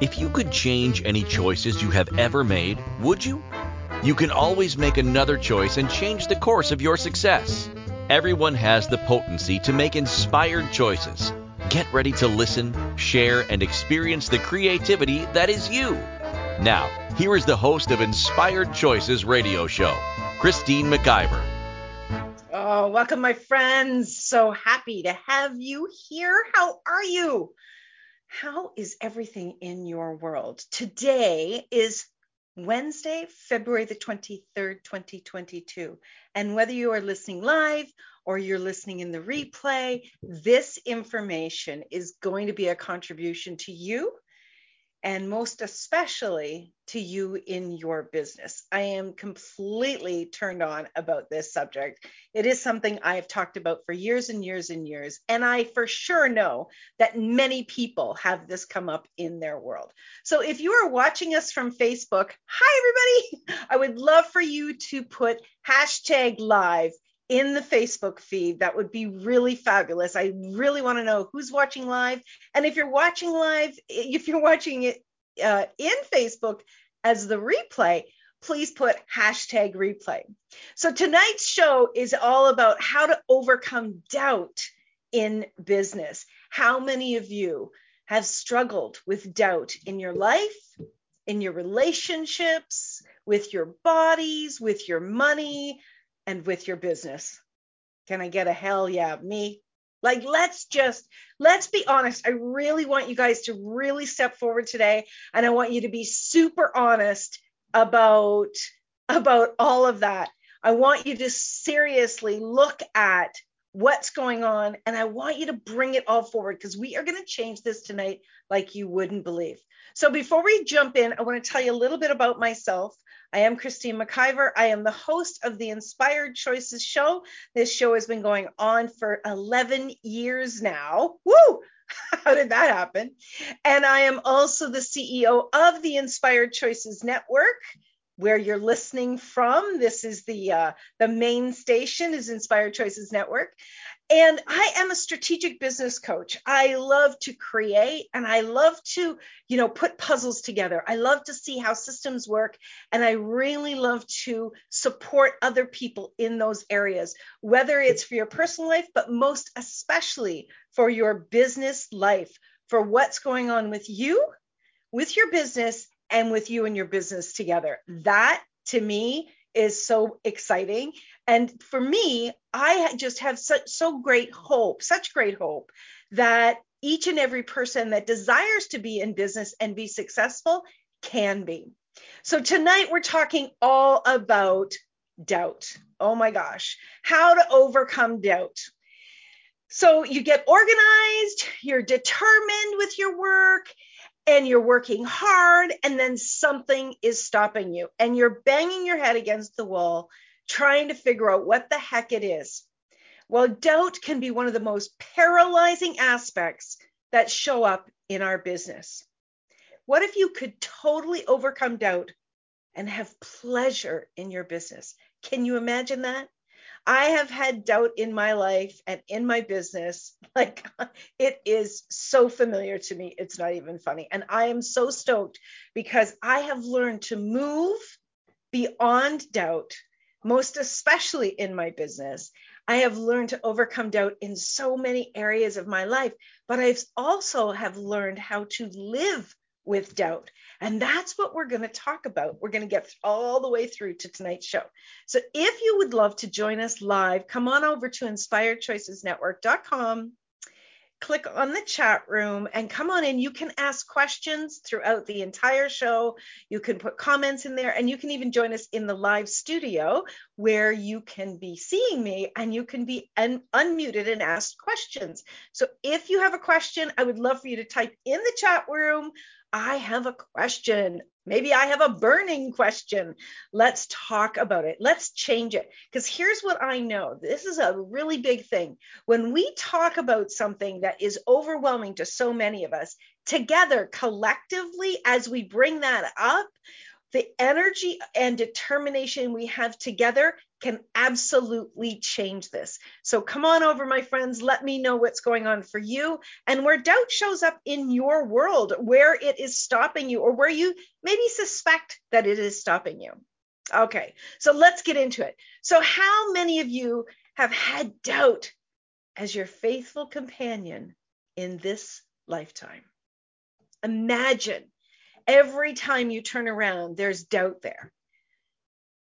If you could change any choices you have ever made, would you? You can always make another choice and change the course of your success. Everyone has the potency to make inspired choices. Get ready to listen, share, and experience the creativity that is you. Now, here is the host of Inspired Choices radio show, Christine McIver. Oh, welcome, my friends. So happy to have you here. How are you? How is everything in your world? Today is Wednesday, February the 23rd, 2022. And whether you are listening live or you're listening in the replay, this information is going to be a contribution to you and most especially to you in your business. I am completely turned on about this subject. It is something I have talked about for years and years and years. And I for sure know that many people have this come up in their world. So if you are watching us from Facebook, hi, everybody. I would love for you to put hashtag live in the Facebook feed. That would be really fabulous. I really want to know who's watching live. And if you're watching live, if you're watching it uh, in Facebook as the replay, please put hashtag replay. So tonight's show is all about how to overcome doubt in business. How many of you have struggled with doubt in your life, in your relationships, with your bodies, with your money, and with your business. Can I get a hell yeah, me? Like, let's just, let's be honest. I really want you guys to really step forward today. And I want you to be super honest about, about all of that. I want you to seriously look at what's going on. And I want you to bring it all forward because we are going to change this tonight like you wouldn't believe. So before we jump in, I want to tell you a little bit about myself. I am Christine McIver. I am the host of the Inspired Choices show. This show has been going on for 11 years now. Woo! How did that happen? And I am also the CEO of the Inspired Choices Network where you're listening from. This is the uh, the main station is Inspired Choices Network. And I am a strategic business coach. I love to create and I love to, you know, put puzzles together. I love to see how systems work and I really love to support other people in those areas, whether it's for your personal life, but most especially for your business life, for what's going on with you, with your business and with you and your business together. That to me is so exciting. And for me, I just have such so great hope, such great hope that each and every person that desires to be in business and be successful can be. So tonight we're talking all about doubt. Oh my gosh, how to overcome doubt. So you get organized, you're determined with your work, and you're working hard and then something is stopping you and you're banging your head against the wall trying to figure out what the heck it is. Well, doubt can be one of the most paralyzing aspects that show up in our business. What if you could totally overcome doubt and have pleasure in your business? Can you imagine that? I have had doubt in my life and in my business. Like it is so familiar to me. It's not even funny. And I am so stoked because I have learned to move beyond doubt, most especially in my business. I have learned to overcome doubt in so many areas of my life, but I've also have learned how to live with doubt. And that's what we're going to talk about. We're going to get all the way through to tonight's show. So if you would love to join us live, come on over to inspiredchoicesnetwork.com. Click on the chat room and come on in. You can ask questions throughout the entire show. You can put comments in there, and you can even join us in the live studio where you can be seeing me and you can be un- unmuted and ask questions. So if you have a question, I would love for you to type in the chat room I have a question. Maybe I have a burning question. Let's talk about it. Let's change it. Because here's what I know this is a really big thing. When we talk about something that is overwhelming to so many of us, together, collectively, as we bring that up, the energy and determination we have together can absolutely change this. So come on over, my friends. Let me know what's going on for you and where doubt shows up in your world, where it is stopping you, or where you maybe suspect that it is stopping you. Okay, so let's get into it. So, how many of you have had doubt as your faithful companion in this lifetime? Imagine every time you turn around, there's doubt there.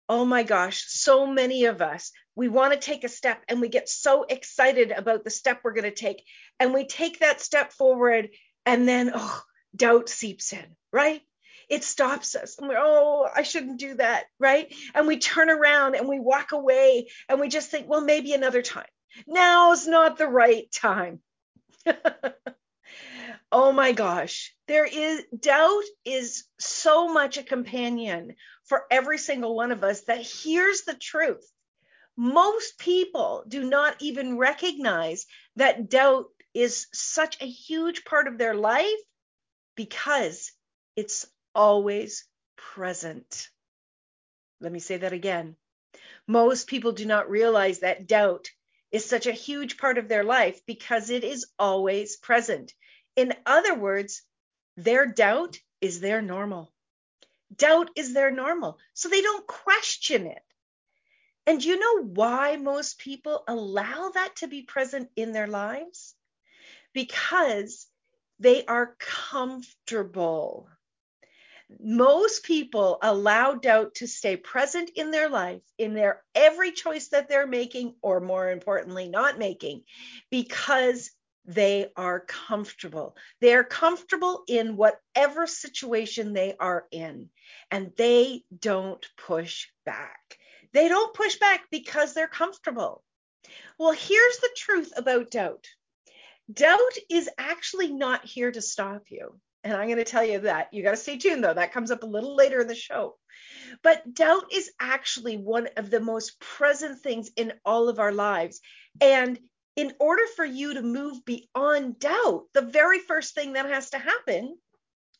Oh my gosh, so many of us, we want to take a step and we get so excited about the step we're going to take. And we take that step forward, and then, oh, doubt seeps in, right? It stops us. And we're, oh, I shouldn't do that, right? And we turn around and we walk away and we just think, well, maybe another time. Now's not the right time. oh my gosh. There is doubt is so much a companion for every single one of us that here's the truth. Most people do not even recognize that doubt is such a huge part of their life because it's always present. Let me say that again. Most people do not realize that doubt is such a huge part of their life because it is always present in other words, their doubt is their normal. Doubt is their normal. So they don't question it. And you know why most people allow that to be present in their lives? Because they are comfortable. Most people allow doubt to stay present in their life, in their every choice that they're making, or more importantly, not making, because they are comfortable. They are comfortable in whatever situation they are in, and they don't push back. They don't push back because they're comfortable. Well, here's the truth about doubt doubt is actually not here to stop you. And I'm going to tell you that. You got to stay tuned, though. That comes up a little later in the show. But doubt is actually one of the most present things in all of our lives. And in order for you to move beyond doubt, the very first thing that has to happen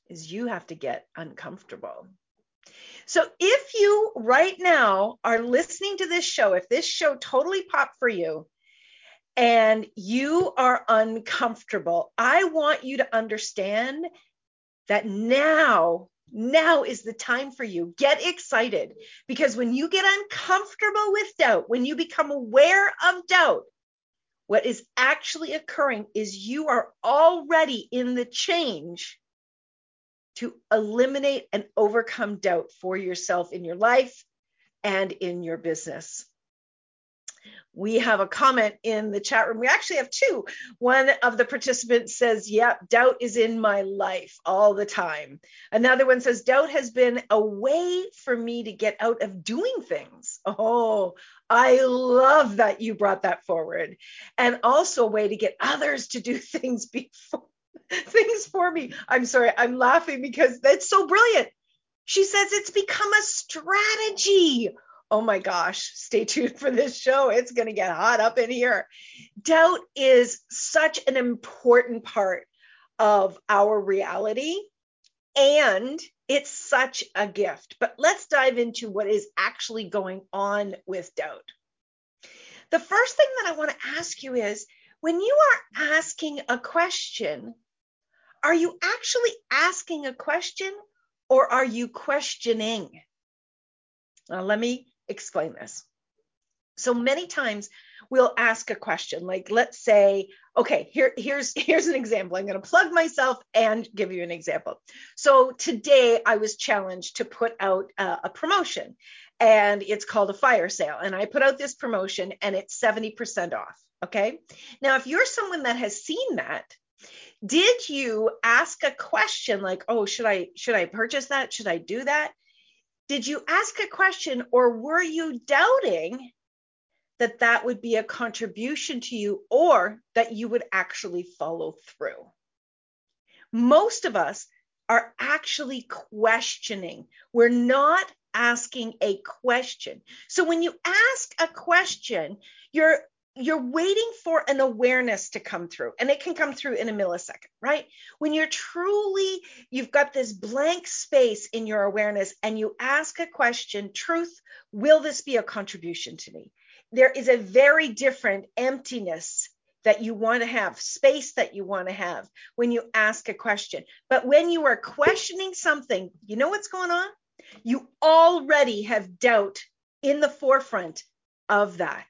is you have to get uncomfortable. So if you right now are listening to this show, if this show totally popped for you and you are uncomfortable, I want you to understand that now now is the time for you. Get excited because when you get uncomfortable with doubt, when you become aware of doubt, what is actually occurring is you are already in the change to eliminate and overcome doubt for yourself in your life and in your business we have a comment in the chat room. We actually have two. One of the participants says, Yep, doubt is in my life all the time. Another one says, Doubt has been a way for me to get out of doing things. Oh, I love that you brought that forward. And also a way to get others to do things before things for me. I'm sorry, I'm laughing because that's so brilliant. She says it's become a strategy oh my gosh, stay tuned for this show. It's going to get hot up in here. Doubt is such an important part of our reality and it's such a gift. But let's dive into what is actually going on with doubt. The first thing that I want to ask you is when you are asking a question, are you actually asking a question or are you questioning? Now, let me explain this. So many times we'll ask a question like let's say okay here here's here's an example. I'm going to plug myself and give you an example. So today i was challenged to put out a, a promotion and it's called a fire sale. And i put out this promotion and it's 70% off okay? Now if you're someone that has seen that did you ask a question like oh should i should i purchase that? Should i do that did you ask a question or were you doubting that that would be a contribution to you or that you would actually follow through? Most of us are actually questioning. We're not asking a question. So when you ask a question, you're you're waiting for an awareness to come through and it can come through in a millisecond right? When you're truly you've got this blank space in your awareness and you ask a question truth will this be a contribution to me? There is a very different emptiness that you want to have space that you want to have when you ask a question. But when you are questioning something you know what's going on? You already have doubt in the forefront of that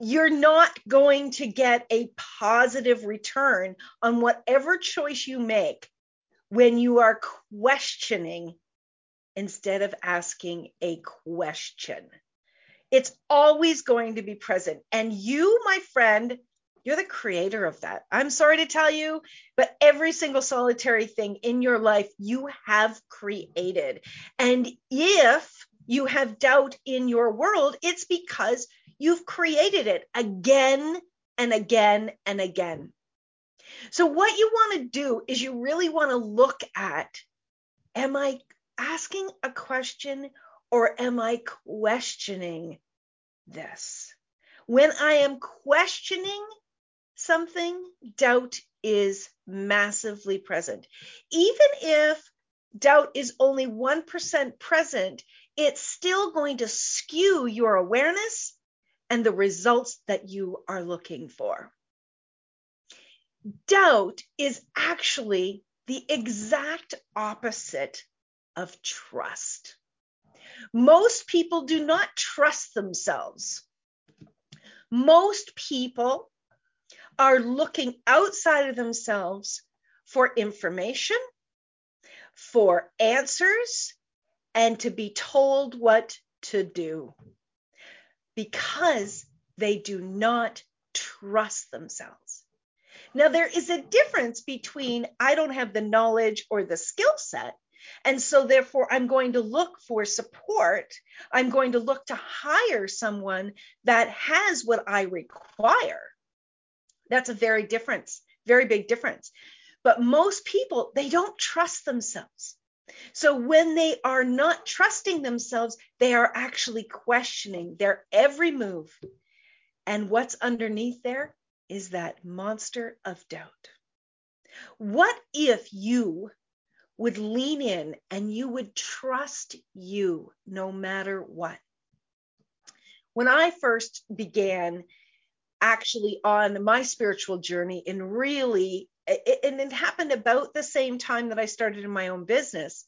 you're not going to get a positive return on whatever choice you make when you are questioning instead of asking a question. It's always going to be present. And you, my friend, you're the creator of that. I'm sorry to tell you, but every single solitary thing in your life you have created. And if you have doubt in your world, it's because You've created it again and again and again. So, what you want to do is you really want to look at Am I asking a question or am I questioning this? When I am questioning something, doubt is massively present. Even if doubt is only 1% present, it's still going to skew your awareness and the results that you are looking for. Doubt is actually the exact opposite of trust. Most people do not trust themselves. Most people are looking outside of themselves for information, for answers, and to be told what to do because they do not trust themselves. Now, there is a difference between I don't have the knowledge or the skill set. And so, therefore, I'm going to look for support. I'm going to look to hire someone that has what I require. That's a very difference, very big difference. But most people, they don't trust themselves. So when they are not trusting themselves, they are actually questioning their every move. And what's underneath there is that monster of doubt. What if you would lean in and you would trust you no matter what? When I first began actually on my spiritual journey and really and it happened about the same time that I started in my own business.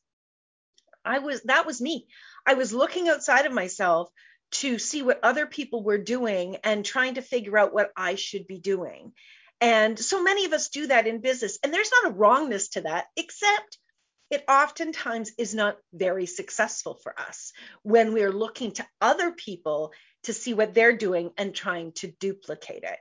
I was that was me. I was looking outside of myself to see what other people were doing and trying to figure out what I should be doing. And so many of us do that in business. And there's not a wrongness to that, except it oftentimes is not very successful for us when we're looking to other people to see what they're doing and trying to duplicate it.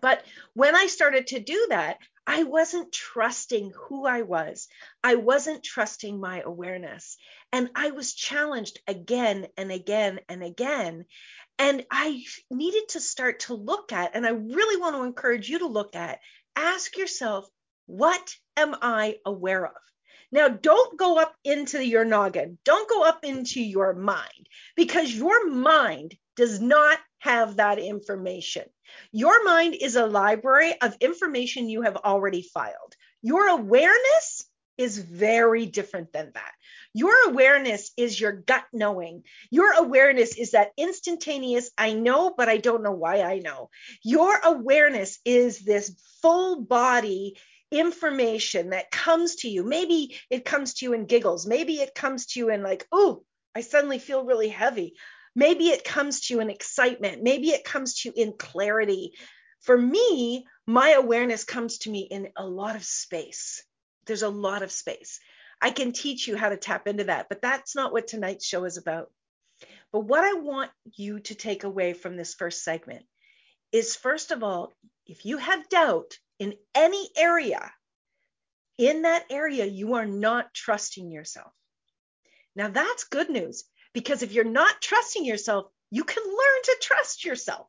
But when I started to do that, I wasn't trusting who I was. I wasn't trusting my awareness. And I was challenged again and again and again. And I needed to start to look at, and I really want to encourage you to look at, ask yourself, what am I aware of? Now, don't go up into your noggin. Don't go up into your mind because your mind does not have that information. Your mind is a library of information you have already filed. Your awareness is very different than that. Your awareness is your gut knowing. Your awareness is that instantaneous, I know, but I don't know why I know. Your awareness is this full body information that comes to you. Maybe it comes to you in giggles. Maybe it comes to you in like, oh, I suddenly feel really heavy. Maybe it comes to you in excitement. Maybe it comes to you in clarity. For me, my awareness comes to me in a lot of space. There's a lot of space. I can teach you how to tap into that, but that's not what tonight's show is about. But what I want you to take away from this first segment is first of all, if you have doubt in any area, in that area, you are not trusting yourself. Now, that's good news because if you're not trusting yourself, you can learn to trust yourself.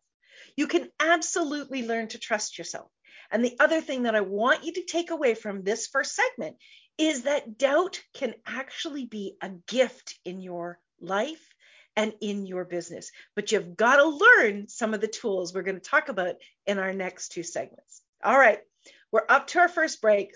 You can absolutely learn to trust yourself. And the other thing that I want you to take away from this first segment is that doubt can actually be a gift in your life and in your business. But you've got to learn some of the tools we're going to talk about in our next two segments. All right, we're up to our first break.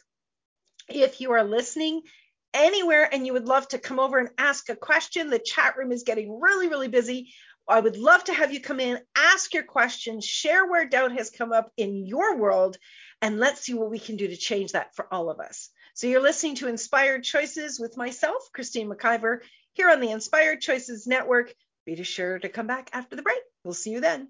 If you are listening anywhere and you would love to come over and ask a question, the chat room is getting really, really busy. I would love to have you come in, ask your questions, share where doubt has come up in your world, and let's see what we can do to change that for all of us. So you're listening to Inspired Choices with myself, Christine McIver, here on the Inspired Choices Network. Be sure to come back after the break. We'll see you then.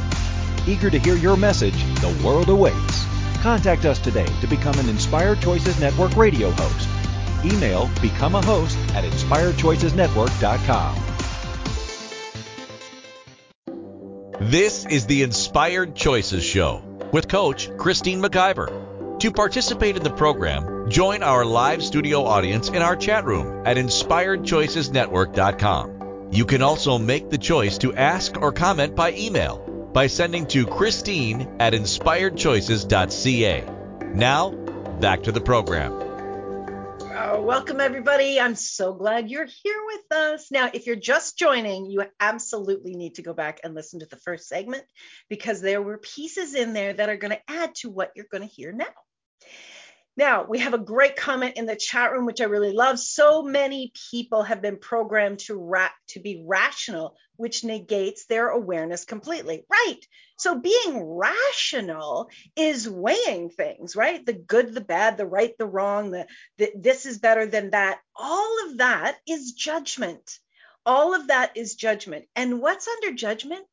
Eager to hear your message, the world awaits. Contact us today to become an Inspired Choices Network radio host. Email become a host at inspiredchoicesnetwork.com. This is the Inspired Choices Show with Coach Christine McIver. To participate in the program, join our live studio audience in our chat room at inspiredchoicesnetwork.com. You can also make the choice to ask or comment by email by sending to Christine at inspiredchoices.ca. Now, back to the program. Uh, welcome, everybody. I'm so glad you're here with us. Now, if you're just joining, you absolutely need to go back and listen to the first segment because there were pieces in there that are going to add to what you're going to hear now. Now, we have a great comment in the chat room, which I really love. So many people have been programmed to ra- to be rational, which negates their awareness completely. Right. So being rational is weighing things, right? The good, the bad, the right, the wrong, the, the this is better than that. All of that is judgment. All of that is judgment. And what's under judgment?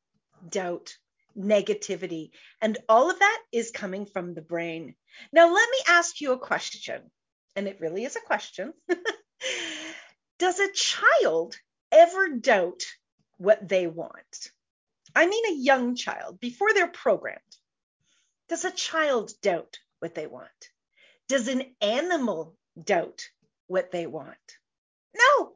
Doubt negativity. And all of that is coming from the brain. Now, let me ask you a question, and it really is a question. Does a child ever doubt what they want? I mean, a young child before they're programmed. Does a child doubt what they want? Does an animal doubt what they want? No,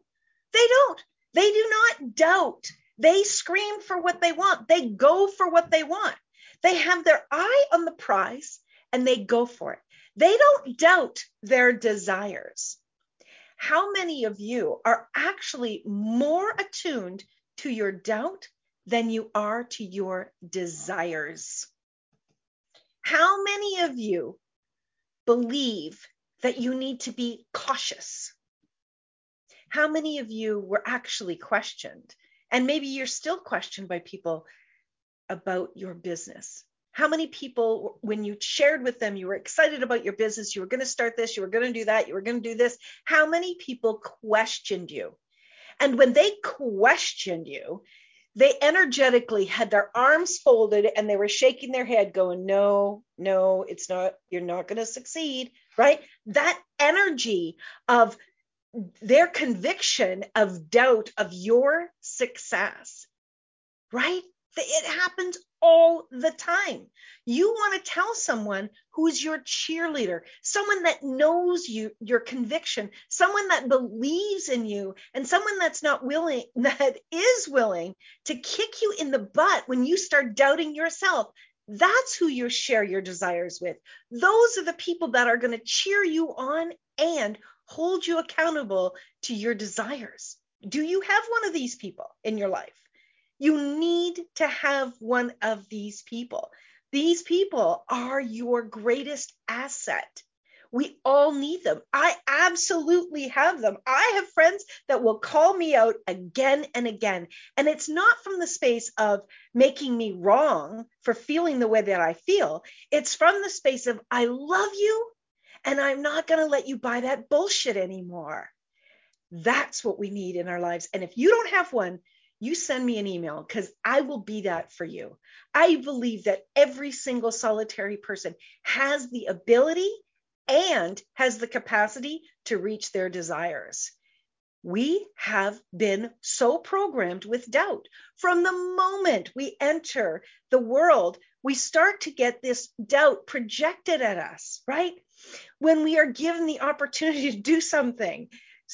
they don't. They do not doubt they scream for what they want. They go for what they want. They have their eye on the prize and they go for it. They don't doubt their desires. How many of you are actually more attuned to your doubt than you are to your desires? How many of you believe that you need to be cautious? How many of you were actually questioned and maybe you're still questioned by people about your business. How many people, when you shared with them, you were excited about your business, you were going to start this, you were going to do that, you were going to do this, how many people questioned you? And when they questioned you, they energetically had their arms folded and they were shaking their head, going, No, no, it's not, you're not going to succeed, right? That energy of their conviction of doubt of your success, right? It happens all the time. You want to tell someone who's your cheerleader, someone that knows you, your conviction, someone that believes in you, and someone that's not willing, that is willing to kick you in the butt when you start doubting yourself. That's who you share your desires with. Those are the people that are going to cheer you on and hold you accountable to your desires. Do you have one of these people in your life? You need to have one of these people. These people are your greatest asset. We all need them. I absolutely have them. I have friends that will call me out again and again. And it's not from the space of making me wrong for feeling the way that I feel. It's from the space of, I love you and I'm not going to let you buy that bullshit anymore. That's what we need in our lives. And if you don't have one, you send me an email because I will be that for you. I believe that every single solitary person has the ability and has the capacity to reach their desires. We have been so programmed with doubt. From the moment we enter the world, we start to get this doubt projected at us, right? When we are given the opportunity to do something,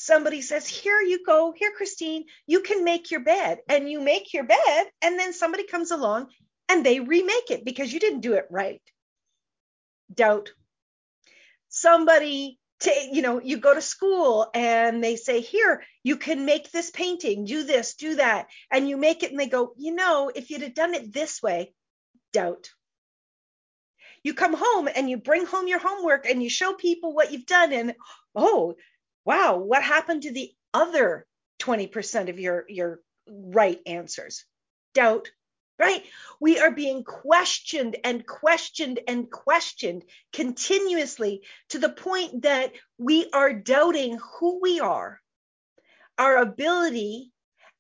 somebody says, Here you go, here, Christine, you can make your bed. And you make your bed, and then somebody comes along and they remake it because you didn't do it right. Doubt somebody to, you know, you go to school and they say, here, you can make this painting, do this, do that. And you make it and they go, you know, if you'd have done it this way, doubt. You come home and you bring home your homework and you show people what you've done. And oh, wow, what happened to the other 20% of your, your right answers? Doubt right? We are being questioned and questioned and questioned continuously to the point that we are doubting who we are, our ability,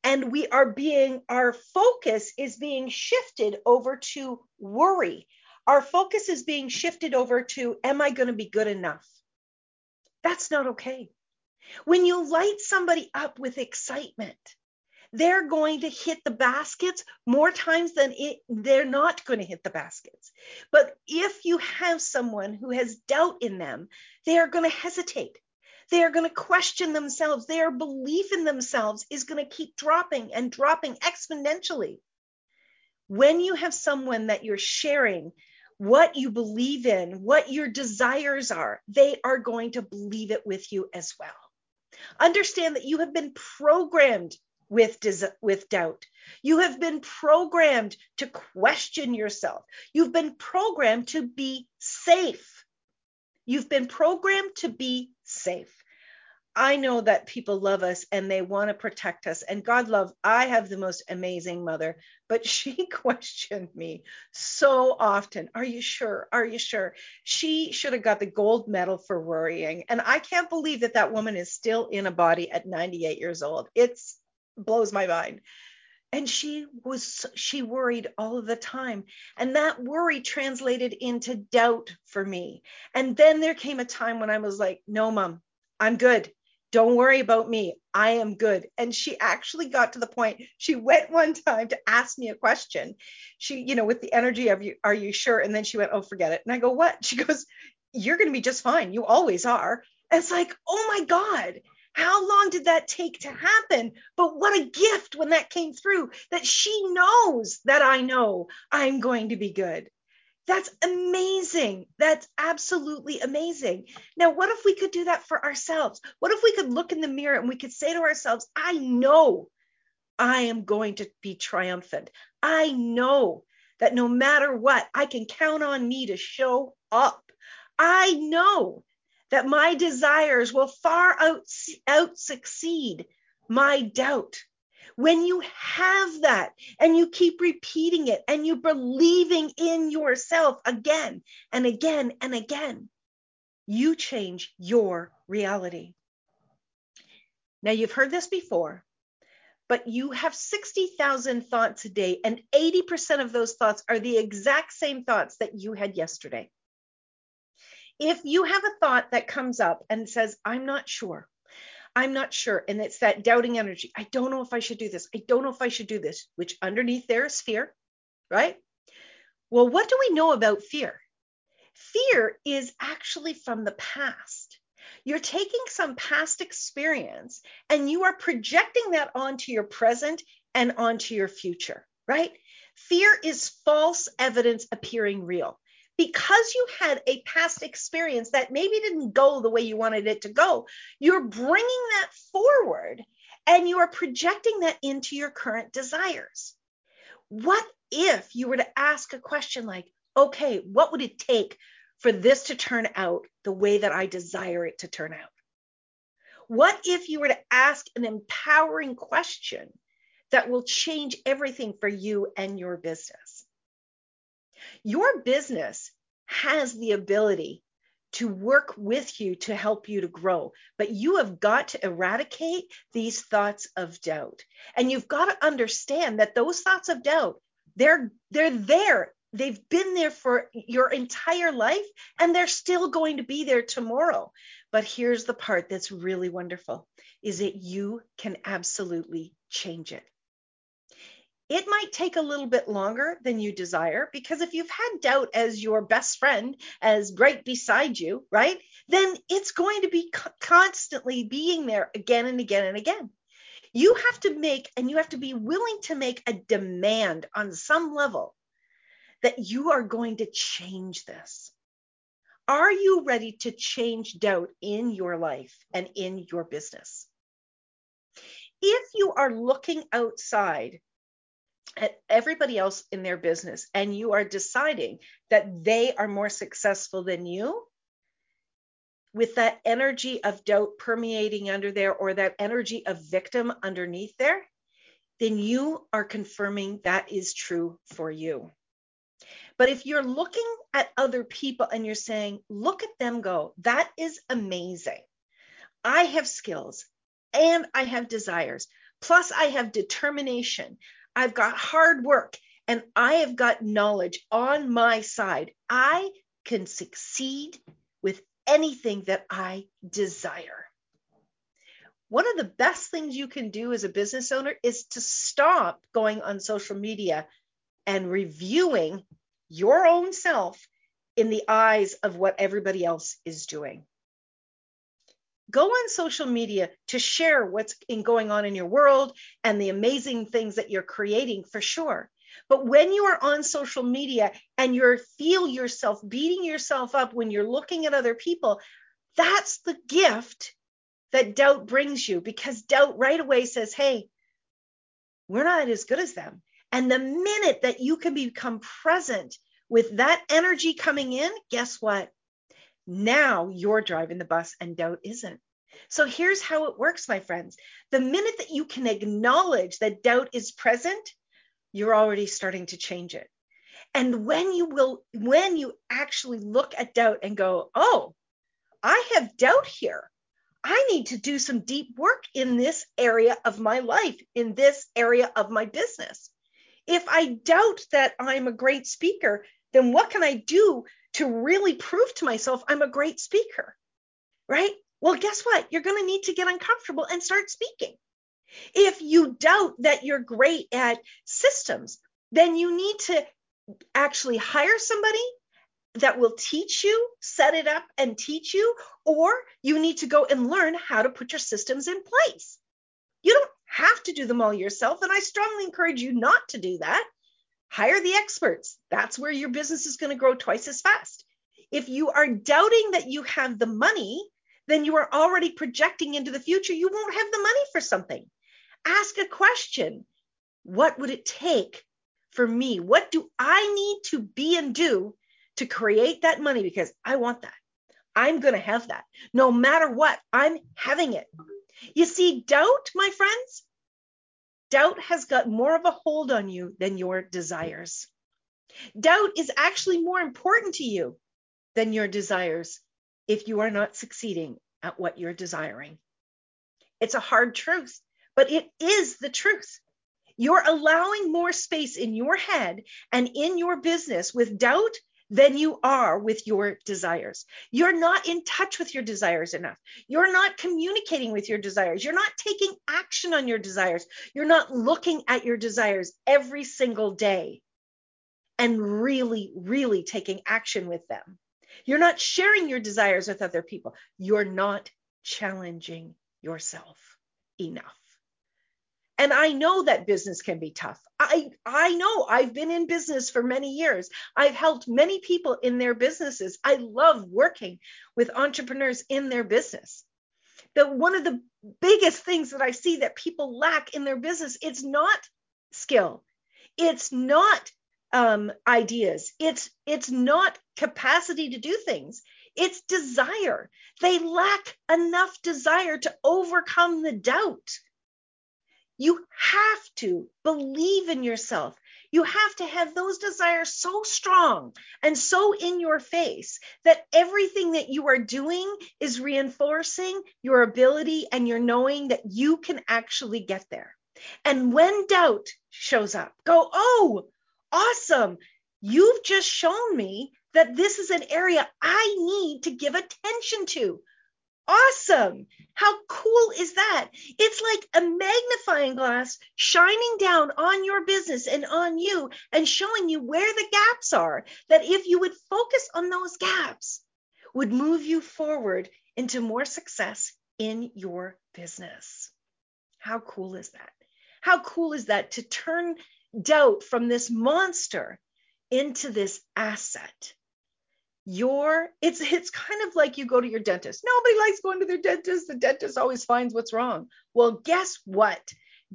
and we are being, our focus is being shifted over to worry. Our focus is being shifted over to, am I going to be good enough? That's not okay. When you light somebody up with excitement, they're going to hit the baskets more times than it, they're not going to hit the baskets. But if you have someone who has doubt in them, they are going to hesitate. They are going to question themselves. Their belief in themselves is going to keep dropping and dropping exponentially. When you have someone that you're sharing what you believe in, what your desires are, they are going to believe it with you as well. Understand that you have been programmed with, with doubt. You have been programmed to question yourself. You've been programmed to be safe. You've been programmed to be safe. I know that people love us and they want to protect us. And God love, I have the most amazing mother, but she questioned me so often. Are you sure? Are you sure? She should have got the gold medal for worrying. And I can't believe that that woman is still in a body at 98 years old. It's blows my mind and she was she worried all the time and that worry translated into doubt for me and then there came a time when i was like no mom i'm good don't worry about me i am good. And she actually got to the point she went one time to ask me a question. She you know with the energy of you are you sure? And then she went oh forget it. And i go what? She goes you're going to be just fine. You always are. And it's like oh my god how long did that take to happen? But what a gift when that came through that she knows that I know I'm going to be good. That's amazing. That's absolutely amazing. Now, what if we could do that for ourselves? What if we could look in the mirror and we could say to ourselves, I know I am going to be triumphant. I know that no matter what, I can count on me to show up. I know that my desires will far out, out succeed my doubt. When you have that and you keep repeating it and you believing in yourself again and again and again, you change your reality. Now, you've heard this before, but you have 60,000 thoughts a day, and 80% of those thoughts are the exact same thoughts that you had yesterday if you have a thought that comes up and says, I'm not sure, I'm not sure, and it's that doubting energy, I don't know if I should do this, I don't know if I should do this, which underneath there is fear, right? Well, what do we know about fear? Fear is actually from the past. You're taking some past experience and you are projecting that onto your present and onto your future, right? Fear is false evidence appearing real. Because you had a past experience that maybe didn't go the way you wanted it to go, you're bringing that forward and you are projecting that into your current desires. What if you were to ask a question like, okay, what would it take for this to turn out the way that I desire it to turn out? What if you were to ask an empowering question that will change everything for you and your business? Your business has the ability to work with you to help you to grow, but you have got to eradicate these thoughts of doubt. And you've got to understand that those thoughts of doubt, they're they're there. They've been there for your entire life and they're still going to be there tomorrow. But here's the part that's really wonderful is that you can absolutely change it it might take a little bit longer than you desire because if you've had doubt as your best friend as right beside you right then it's going to be constantly being there again and again and again you have to make and you have to be willing to make a demand on some level that you are going to change this. Are you ready to change doubt in your life and in your business? If you are looking outside at everybody else in their business and you are deciding that they are more successful than you, with that energy of doubt permeating under there or that energy of victim underneath there, then you are confirming that is true for you. But if you're looking at other people and you're saying, look at them go, that is amazing. I have skills and I have desires. Plus, I have determination. I've got hard work and I have got knowledge on my side. I can succeed with anything that I desire. One of the best things you can do as a business owner is to stop going on social media and reviewing your own self in the eyes of what everybody else is doing. Go on social media to share what's in going on in your world and the amazing things that you're creating for sure. But when you are on social media and you feel yourself beating yourself up when you're looking at other people, that's the gift that doubt brings you because doubt right away says, Hey, we're not as good as them. And the minute that you can become present with that energy coming in, guess what? Now you're driving the bus and doubt isn't. So here's how it works, my friends. The minute that you can acknowledge that doubt is present, you're already starting to change it. And when you will, when you actually look at doubt and go, oh, I have doubt here. I need to do some deep work in this area of my life, in this area of my business. If I doubt that I'm a great speaker, then what can I do to really prove to myself I'm a great speaker? Right? Well, guess what? You're going to need to get uncomfortable and start speaking. If you doubt that you're great at systems, then you need to actually hire somebody that will teach you, set it up and teach you, or you need to go and learn how to put your systems in place. You don't have to do them all yourself. And I strongly encourage you not to do that. Hire the experts. That's where your business is going to grow twice as fast. If you are doubting that you have the money, then you are already projecting into the future you won't have the money for something. Ask a question What would it take for me? What do I need to be and do to create that money? Because I want that. I'm going to have that. No matter what, I'm having it. You see, doubt, my friends, doubt has got more of a hold on you than your desires. Doubt is actually more important to you than your desires if you are not succeeding at what you're desiring. It's a hard truth, but it is the truth. You're allowing more space in your head and in your business with doubt than you are with your desires. You're not in touch with your desires enough. You're not communicating with your desires. You're not taking action on your desires. You're not looking at your desires every single day and really, really taking action with them. You're not sharing your desires with other people. You're not challenging yourself enough. And I know that business can be tough. I I know I've been in business for many years. I've helped many people in their businesses. I love working with entrepreneurs in their business. The one of the biggest things that I see that people lack in their business, it's not skill. It's not um, ideas. It's it's not capacity to do things. It's desire. They lack enough desire to overcome the doubt. You have to believe in yourself. You have to have those desires so strong and so in your face that everything that you are doing is reinforcing your ability and your knowing that you can actually get there. And when doubt shows up, go, oh, awesome. You've just shown me that this is an area I need to give attention to. Awesome. How cool is that? It's like a magnifying glass shining down on your business and on you and showing you where the gaps are. That if you would focus on those gaps, would move you forward into more success in your business. How cool is that? How cool is that to turn doubt from this monster into this asset? Your it's it's kind of like you go to your dentist. Nobody likes going to their dentist. The dentist always finds what's wrong. Well, guess what?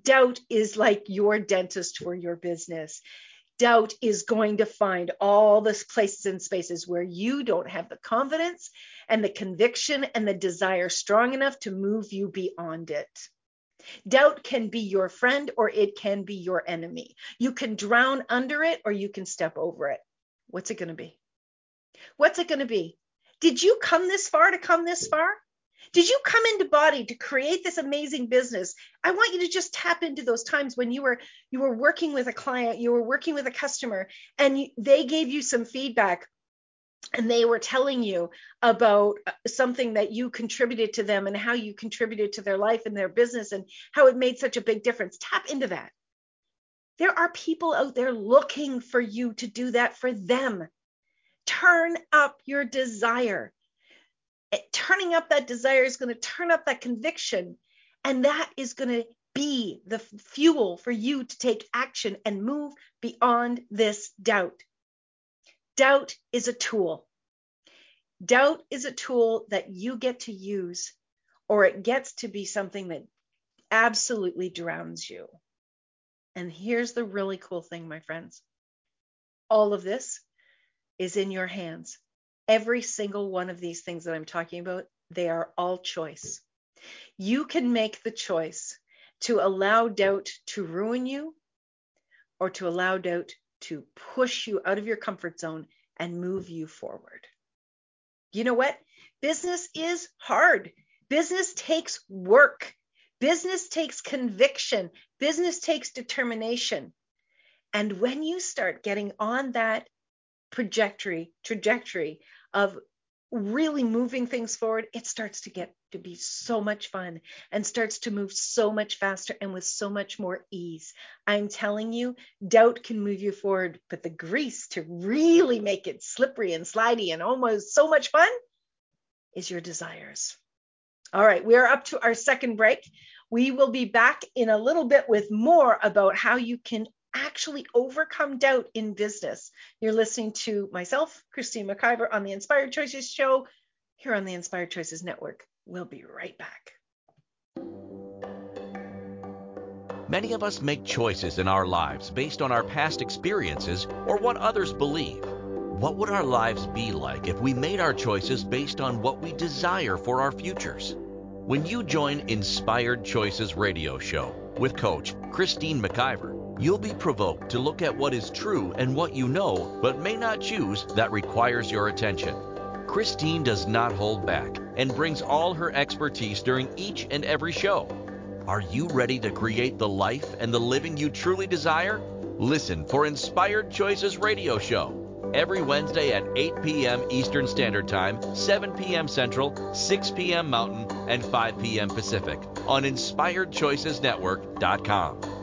Doubt is like your dentist for your business. Doubt is going to find all the places and spaces where you don't have the confidence and the conviction and the desire strong enough to move you beyond it. Doubt can be your friend or it can be your enemy. You can drown under it or you can step over it. What's it going to be? What's it going to be? Did you come this far to come this far? Did you come into body to create this amazing business? I want you to just tap into those times when you were you were working with a client, you were working with a customer and you, they gave you some feedback and they were telling you about uh, something that you contributed to them and how you contributed to their life and their business and how it made such a big difference. Tap into that. There are people out there looking for you to do that for them. Turn up your desire. Eh, turning up that desire is going to turn up that conviction, and that is going to be the fuel for you to take action and move beyond this doubt. Doubt is a tool. Doubt is a tool that you get to use, or it gets to be something that absolutely drowns you. And here's the really cool thing, my friends all of this is in your hands. Every single one of these things that I'm talking about, they are all choice. You can make the choice to allow doubt to ruin you or to allow doubt to push you out of your comfort zone and move you forward. You know what? Business is hard. Business takes work. Business takes conviction. Business takes determination. And when you start getting on that trajectory, trajectory of really moving things forward, it starts to get to be so much fun and starts to move so much faster and with so much more ease. I'm telling you, doubt can move you forward, but the grease to really make it slippery and slidey and almost so much fun is your desires. All right, we are up to our second break. We will be back in a little bit with more about how you can actually overcome doubt in business. You're listening to myself, Christine McIver, on the Inspired Choices Show here on the Inspired Choices Network. We'll be right back. Many of us make choices in our lives based on our past experiences or what others believe. What would our lives be like if we made our choices based on what we desire for our futures? When you join Inspired Choices Radio Show with Coach Christine McIver, You'll be provoked to look at what is true and what you know, but may not choose, that requires your attention. Christine does not hold back and brings all her expertise during each and every show. Are you ready to create the life and the living you truly desire? Listen for Inspired Choices Radio Show every Wednesday at 8 p.m. Eastern Standard Time, 7 p.m. Central, 6 p.m. Mountain, and 5 p.m. Pacific on InspiredChoicesNetwork.com.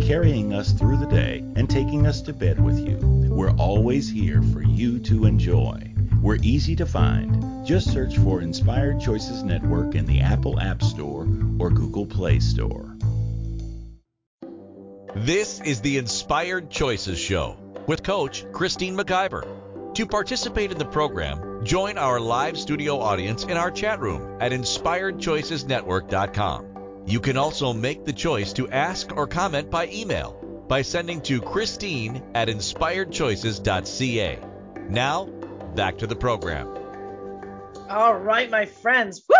carrying us through the day, and taking us to bed with you, we're always here for you to enjoy. We're easy to find. Just search for Inspired Choices Network in the Apple App Store or Google Play Store. This is the Inspired Choices Show with Coach Christine McIver. To participate in the program, join our live studio audience in our chat room at inspiredchoicesnetwork.com. You can also make the choice to ask or comment by email by sending to Christine at inspiredchoices.ca. Now, back to the program. All right, my friends. Woo!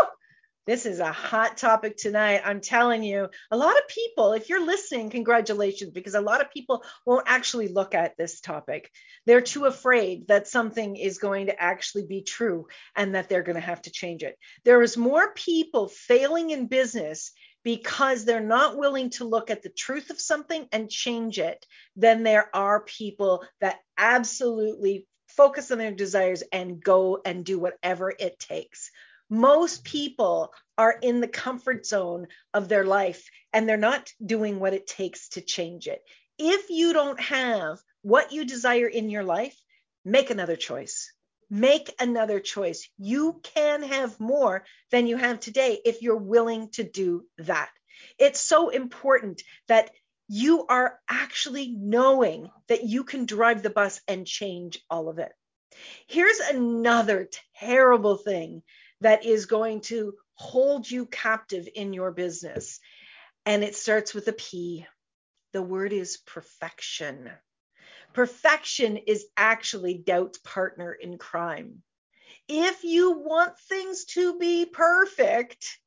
This is a hot topic tonight. I'm telling you, a lot of people, if you're listening, congratulations, because a lot of people won't actually look at this topic. They're too afraid that something is going to actually be true and that they're going to have to change it. There is more people failing in business because they're not willing to look at the truth of something and change it then there are people that absolutely focus on their desires and go and do whatever it takes. Most people are in the comfort zone of their life and they're not doing what it takes to change it. If you don't have what you desire in your life, make another choice. Make another choice. You can have more than you have today if you're willing to do that. It's so important that you are actually knowing that you can drive the bus and change all of it. Here's another terrible thing that is going to hold you captive in your business. And it starts with a P. The word is perfection. Perfection is actually doubt's partner in crime. If you want things to be perfect,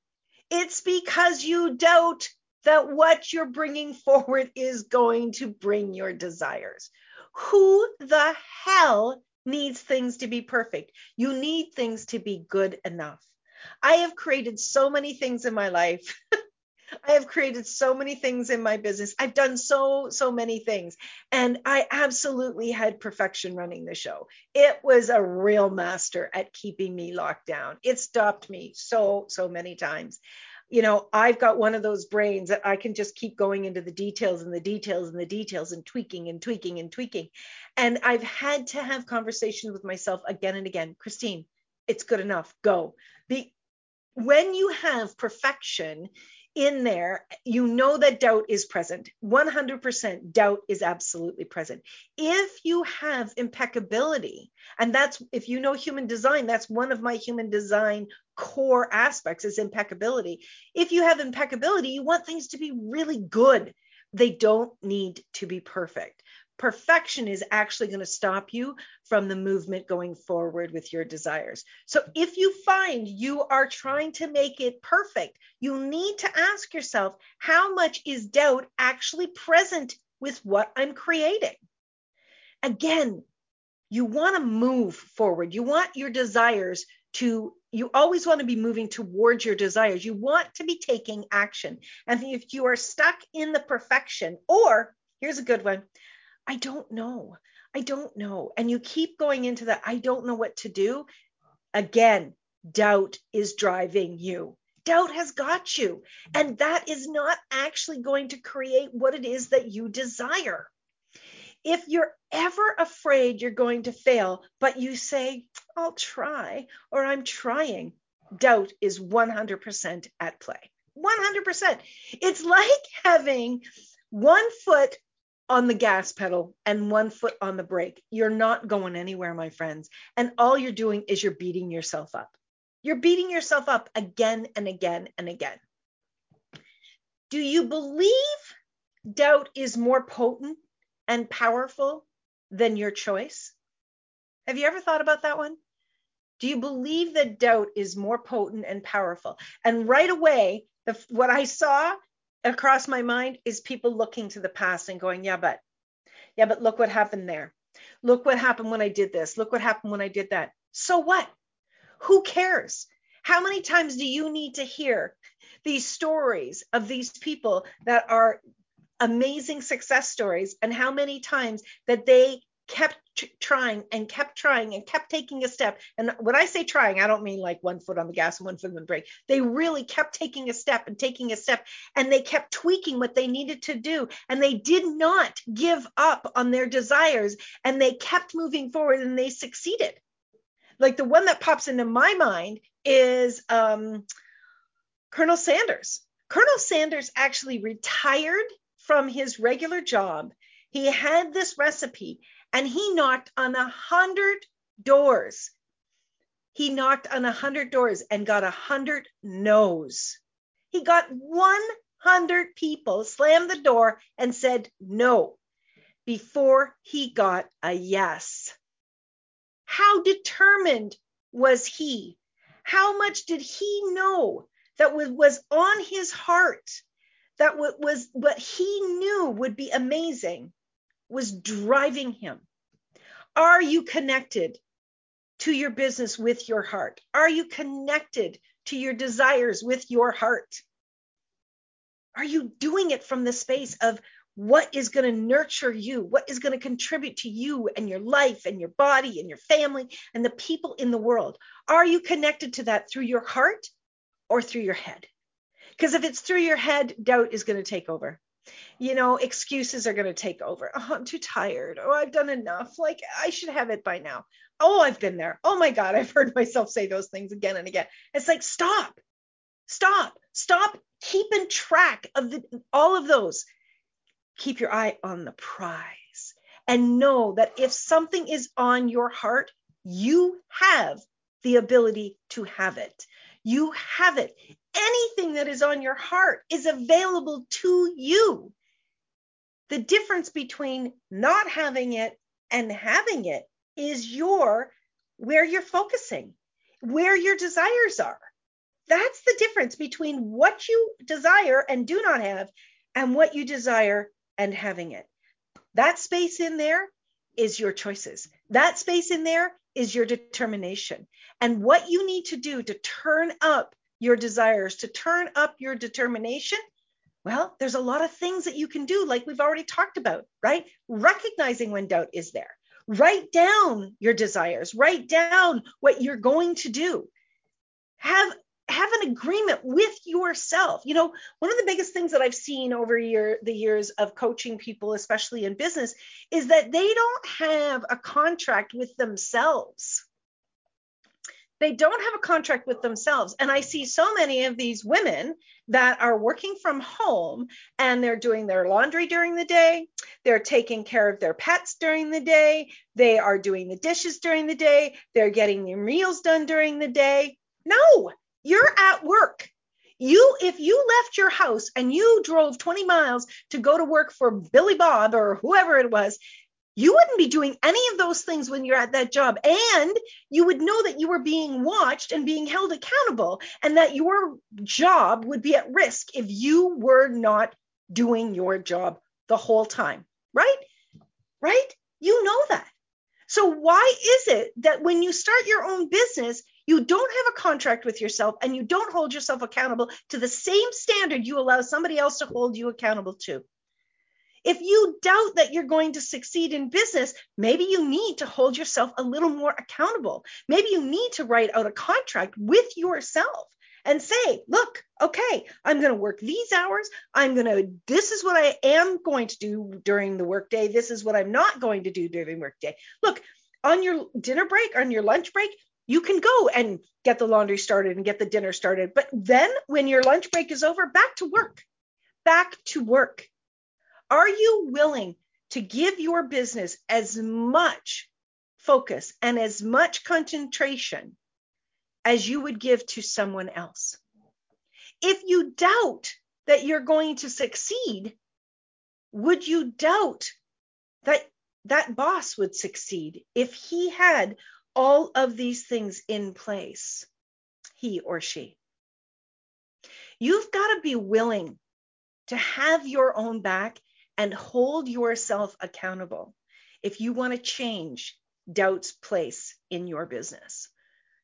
it's because you doubt that what you're bringing forward is going to bring your desires. Who the hell needs things to be perfect? You need things to be good enough. I have created so many things in my life I have created so many things in my business. I've done so, so many things. And I absolutely had perfection running the show. It was a real master at keeping me locked down. It stopped me so, so many times. You know, I've got one of those brains that I can just keep going into the details and the details and the details and tweaking and tweaking and tweaking. And I've had to have conversations with myself again and again. Christine, it's good enough. Go. The when you have perfection, in there, you know that doubt is present. 100% doubt is absolutely present. If you have impeccability, and that's if you know human design, that's one of my human design core aspects is impeccability. If you have impeccability, you want things to be really good. They don't need to be perfect perfection is actually going to stop you from the movement going forward with your desires. So if you find you are trying to make it perfect, you need to ask yourself how much is doubt actually present with what I'm creating? Again, you want to move forward. You want your desires to you always want to be moving towards your desires. You want to be taking action. And if you are stuck in the perfection, or here's a good one I don't know. I don't know. And you keep going into that, I don't know what to do. Again, doubt is driving you. Doubt has got you. And that is not actually going to create what it is that you desire. If you're ever afraid you're going to fail, but you say, I'll try, or I'm trying, doubt is 100% at play. 100%. It's like having one foot on the gas pedal and one foot on the brake. You're not going anywhere, my friends. And all you're doing is you're beating yourself up. You're beating yourself up again and again and again. Do you believe doubt is more potent and powerful than your choice? Have you ever thought about that one? Do you believe that doubt is more potent and powerful? And right away, the, what I saw across my mind is people looking to the past and going, yeah, but, yeah, but look what happened there. Look what happened when I did this. Look what happened when I did that. So what? Who cares? How many times do you need to hear these stories of these people that are amazing success stories and how many times that they kept trying and kept trying and kept taking a step. And when I say trying, I don't mean like one foot on the gas and one foot on the brake. They really kept taking a step and taking a step and they kept tweaking what they needed to do. And they did not give up on their desires and they kept moving forward and they succeeded. Like the one that pops into my mind is um, Colonel Sanders. Colonel Sanders actually retired from his regular job. He had this recipe and he knocked on a hundred doors. He knocked on a hundred doors and got a hundred no's. He got 100 people slammed the door and said no before he got a yes. How determined was he? How much did he know that was on his heart? That was what he knew would be amazing was driving him. Are you connected to your business with your heart? Are you connected to your desires with your heart? Are you doing it from the space of what is going to nurture you? What is going to contribute to you and your life and your body and your family and the people in the world? Are you connected to that through your heart or through your head? Because if it's through your head, doubt is going to take over you know, excuses are going to take over. Oh, I'm too tired. Oh, I've done enough. Like I should have it by now. Oh, I've been there. Oh my God, I've heard myself say those things again and again. It's like, stop, stop, stop keeping track of the, all of those. Keep your eye on the prize and know that if something is on your heart, you have the ability to have it. You have it. Anything that is on your heart is available to you. The difference between not having it and having it is your where you're focusing, where your desires are. That's the difference between what you desire and do not have and what you desire and having it. That space in there is your choices. That space in there is your determination. And what you need to do to turn up your desires, to turn up your determination well, there's a lot of things that you can do, like we've already talked about, right? Recognizing when doubt is there. Write down your desires, write down what you're going to do. Have have an agreement with yourself. You know, one of the biggest things that I've seen over year, the years of coaching people, especially in business, is that they don't have a contract with themselves they don't have a contract with themselves. And I see so many of these women that are working from home and they're doing their laundry during the day, they're taking care of their pets during the day, they are doing the dishes during the day, they're getting their meals done during the day. No, you're at work. You, if you left your house and you drove 20 miles to go to work for Billy Bob or whoever it was, you wouldn't be doing any of those things when you're at that job. And you would know that you were being watched and being held accountable, and that your job would be at risk if you were not doing your job the whole time. Right? Right? You know that. So, why is it that when you start your own business, you don't have a contract with yourself and you don't hold yourself accountable to the same standard you allow somebody else to hold you accountable to? If you doubt that you're going to succeed in business, maybe you need to hold yourself a little more accountable. Maybe you need to write out a contract with yourself and say, look, okay, I'm going to work these hours. I'm going to, this is what I am going to do during the workday. This is what I'm not going to do during workday. Look, on your dinner break, on your lunch break, you can go and get the laundry started and get the dinner started. But then when your lunch break is over, back to work, back to work. Are you willing to give your business as much focus and as much concentration as you would give to someone else? If you doubt that you're going to succeed, would you doubt that that boss would succeed if he had all of these things in place, he or she? You've got to be willing to have your own back and hold yourself accountable if you want to change doubt's place in your business.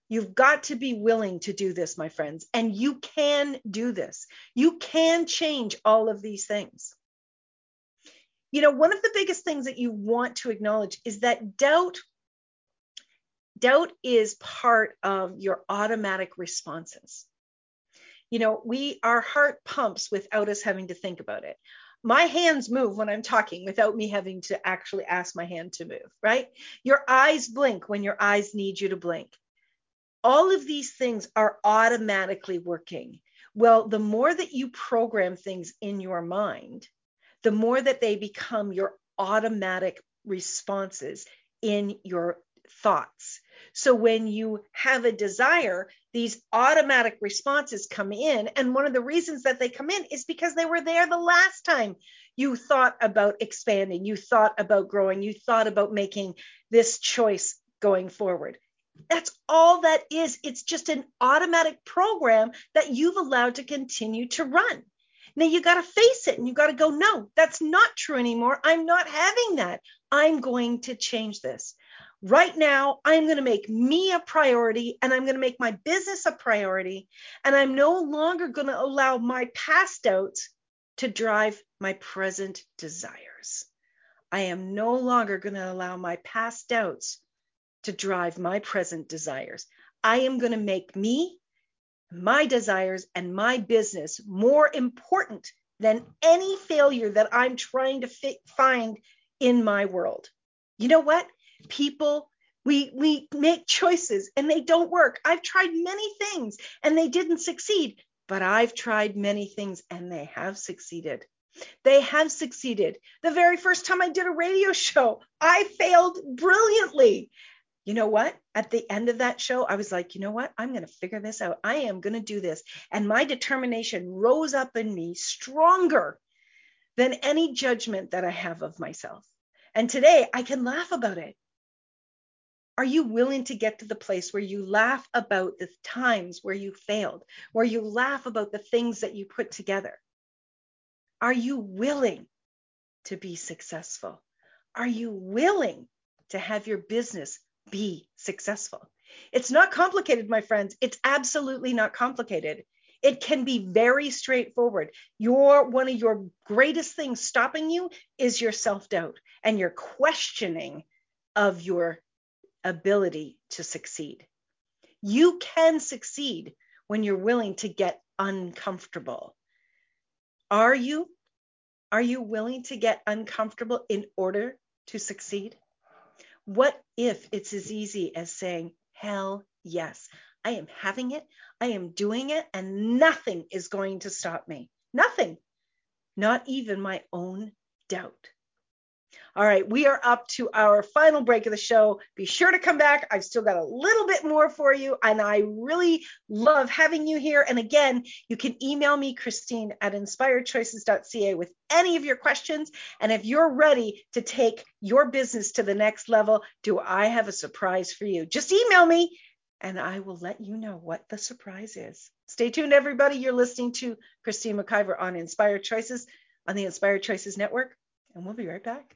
You've got to be willing to do this, my friends, and you can do this. You can change all of these things. You know, one of the biggest things that you want to acknowledge is that doubt doubt is part of your automatic responses. You know, we our heart pumps without us having to think about it. My hands move when I'm talking without me having to actually ask my hand to move, right? Your eyes blink when your eyes need you to blink. All of these things are automatically working. Well, the more that you program things in your mind, the more that they become your automatic responses in your thoughts. So when you have a desire, these automatic responses come in. And one of the reasons that they come in is because they were there the last time you thought about expanding, you thought about growing, you thought about making this choice going forward. That's all that is. It's just an automatic program that you've allowed to continue to run. Now you got to face it and you got to go, no, that's not true anymore. I'm not having that. I'm going to change this. Right now, I'm going to make me a priority and I'm going to make my business a priority. And I'm no longer going to allow my past doubts to drive my present desires. I am no longer going to allow my past doubts to drive my present desires. I am going to make me, my desires, and my business more important than any failure that I'm trying to fi- find in my world. You know what? People we we make choices and they don't work. I've tried many things and they didn't succeed, but I've tried many things and they have succeeded. They have succeeded. The very first time I did a radio show, I failed brilliantly you know what? At the end of that show, I was like, you know what? I'm going to figure this out. I am going to do this. And my determination rose up in me stronger than any judgment that I have of myself. And today I can laugh about it. Are you willing to get to the place where you laugh about the times where you failed, where you laugh about the things that you put together? Are you willing to be successful? Are you willing to have your business be successful. It's not complicated, my friends. It's absolutely not complicated. It can be very straightforward. Your one of your greatest things stopping you is your self-doubt and your questioning of your ability to succeed. You can succeed when you're willing to get uncomfortable. Are you? Are you willing to get uncomfortable in order to succeed? What if it's as easy as saying, hell yes, I am having it, I am doing it, and nothing is going to stop me? Nothing, not even my own doubt. All right, we are up to our final break of the show. Be sure to come back. I've still got a little bit more for you, and I really love having you here. And again, you can email me, Christine at inspiredchoices.ca, with any of your questions. And if you're ready to take your business to the next level, do I have a surprise for you? Just email me and I will let you know what the surprise is. Stay tuned, everybody. You're listening to Christine McIver on Inspired Choices on the Inspired Choices Network, and we'll be right back.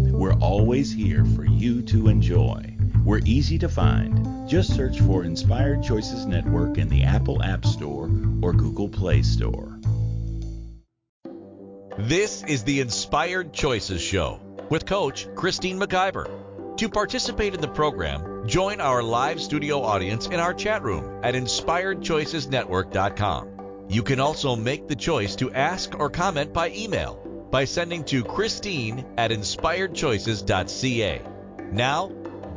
we're always here for you to enjoy. We're easy to find. Just search for Inspired Choices Network in the Apple App Store or Google Play Store. This is the Inspired Choices Show with Coach Christine McIver. To participate in the program, join our live studio audience in our chat room at inspiredchoicesnetwork.com. You can also make the choice to ask or comment by email by sending to Christine at inspiredchoices.ca. Now,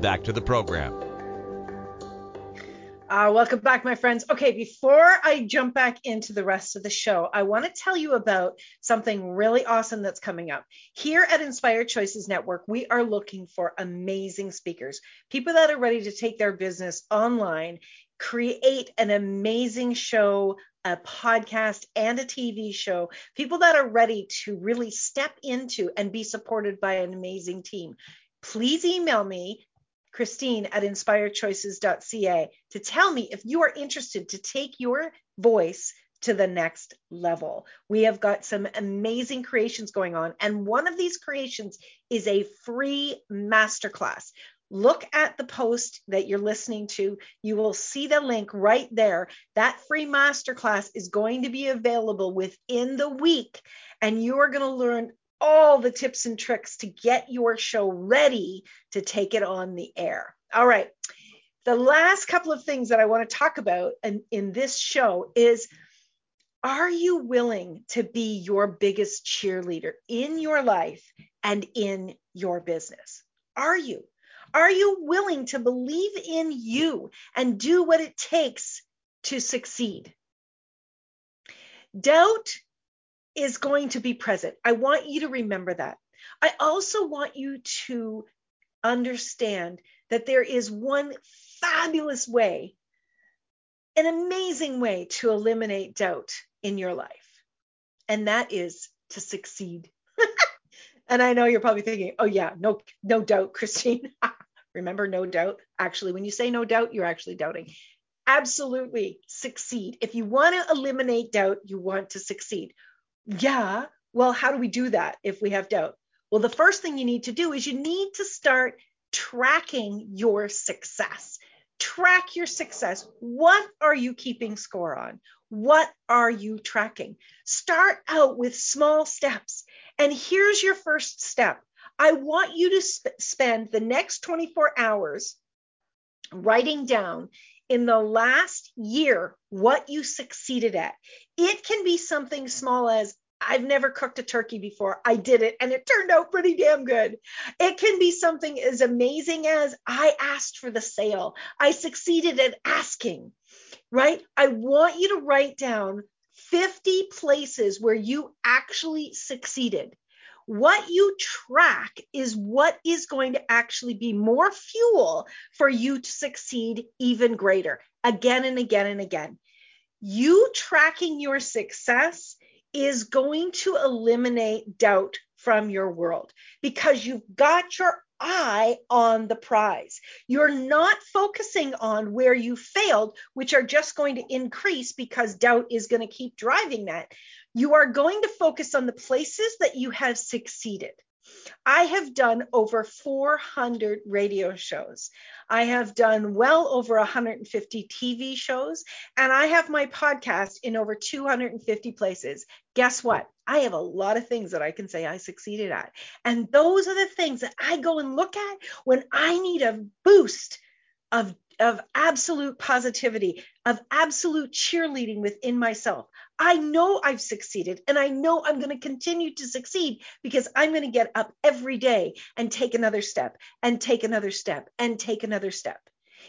back to the program. Uh, welcome back, my friends. Okay, before I jump back into the rest of the show, I want to tell you about something really awesome that's coming up. Here at Inspired Choices Network, we are looking for amazing speakers, people that are ready to take their business online, create an amazing show, a podcast, and a TV show, people that are ready to really step into and be supported by an amazing team. Please email me Christine at inspiredchoices.ca to tell me if you are interested to take your voice to the next level. We have got some amazing creations going on, and one of these creations is a free masterclass. Look at the post that you're listening to. You will see the link right there. That free masterclass is going to be available within the week, and you are going to learn all the tips and tricks to get your show ready to take it on the air. All right. The last couple of things that I want to talk about in, in this show is are you willing to be your biggest cheerleader in your life and in your business? Are you? Are you willing to believe in you and do what it takes to succeed? Doubt is going to be present. I want you to remember that. I also want you to understand that there is one fabulous way, an amazing way to eliminate doubt in your life, and that is to succeed. and I know you're probably thinking, "Oh yeah, no no doubt, Christine." Remember no doubt? Actually, when you say no doubt, you're actually doubting. Absolutely succeed. If you want to eliminate doubt, you want to succeed. Yeah. Well, how do we do that if we have doubt? Well, the first thing you need to do is you need to start tracking your success. Track your success. What are you keeping score on? What are you tracking? Start out with small steps. And here's your first step I want you to sp- spend the next 24 hours writing down in the last year what you succeeded at. It can be something small as I've never cooked a turkey before. I did it and it turned out pretty damn good. It can be something as amazing as I asked for the sale. I succeeded at asking, right? I want you to write down 50 places where you actually succeeded. What you track is what is going to actually be more fuel for you to succeed even greater again and again and again. You tracking your success is going to eliminate doubt from your world because you've got your eye on the prize. You're not focusing on where you failed, which are just going to increase because doubt is going to keep driving that. You are going to focus on the places that you have succeeded. I have done over 400 radio shows. I have done well over 150 TV shows, and I have my podcast in over 250 places. Guess what? I have a lot of things that I can say I succeeded at. And those are the things that I go and look at when I need a boost of of absolute positivity, of absolute cheerleading within myself. I know I've succeeded and I know I'm going to continue to succeed because I'm going to get up every day and take another step and take another step and take another step.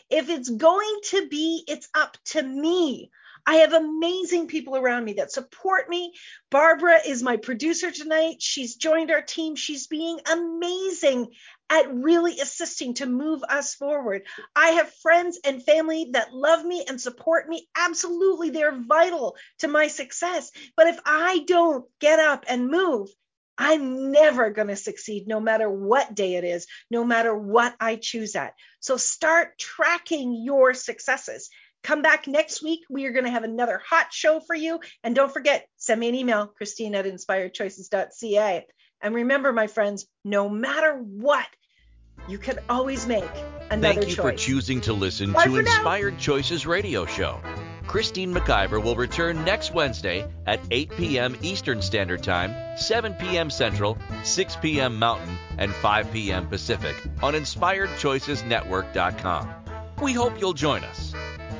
If it's going to be, it's up to me. I have amazing people around me that support me. Barbara is my producer tonight. She's joined our team. She's being amazing at really assisting to move us forward. I have friends and family that love me and support me. Absolutely, they're vital to my success. But if I don't get up and move, I'm never going to succeed no matter what day it is, no matter what I choose at. So start tracking your successes. Come back next week. We are going to have another hot show for you. And don't forget, send me an email, Christine at inspiredchoices.ca. And remember, my friends, no matter what, You can always make another Thank you choice. for choosing to listen Bye to for now. Inspired Choices Radio Show. Christine McIver will return next Wednesday at 8 p.m. Eastern Standard Time, 7 p.m. Central, 6 p.m. Mountain, and 5 p.m. Pacific on InspiredChoicesNetwork.com. We hope you'll join us.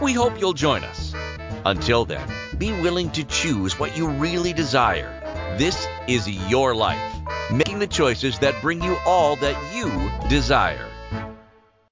We hope you'll join us. Until then, be willing to choose what you really desire. This is your life, making the choices that bring you all that you desire.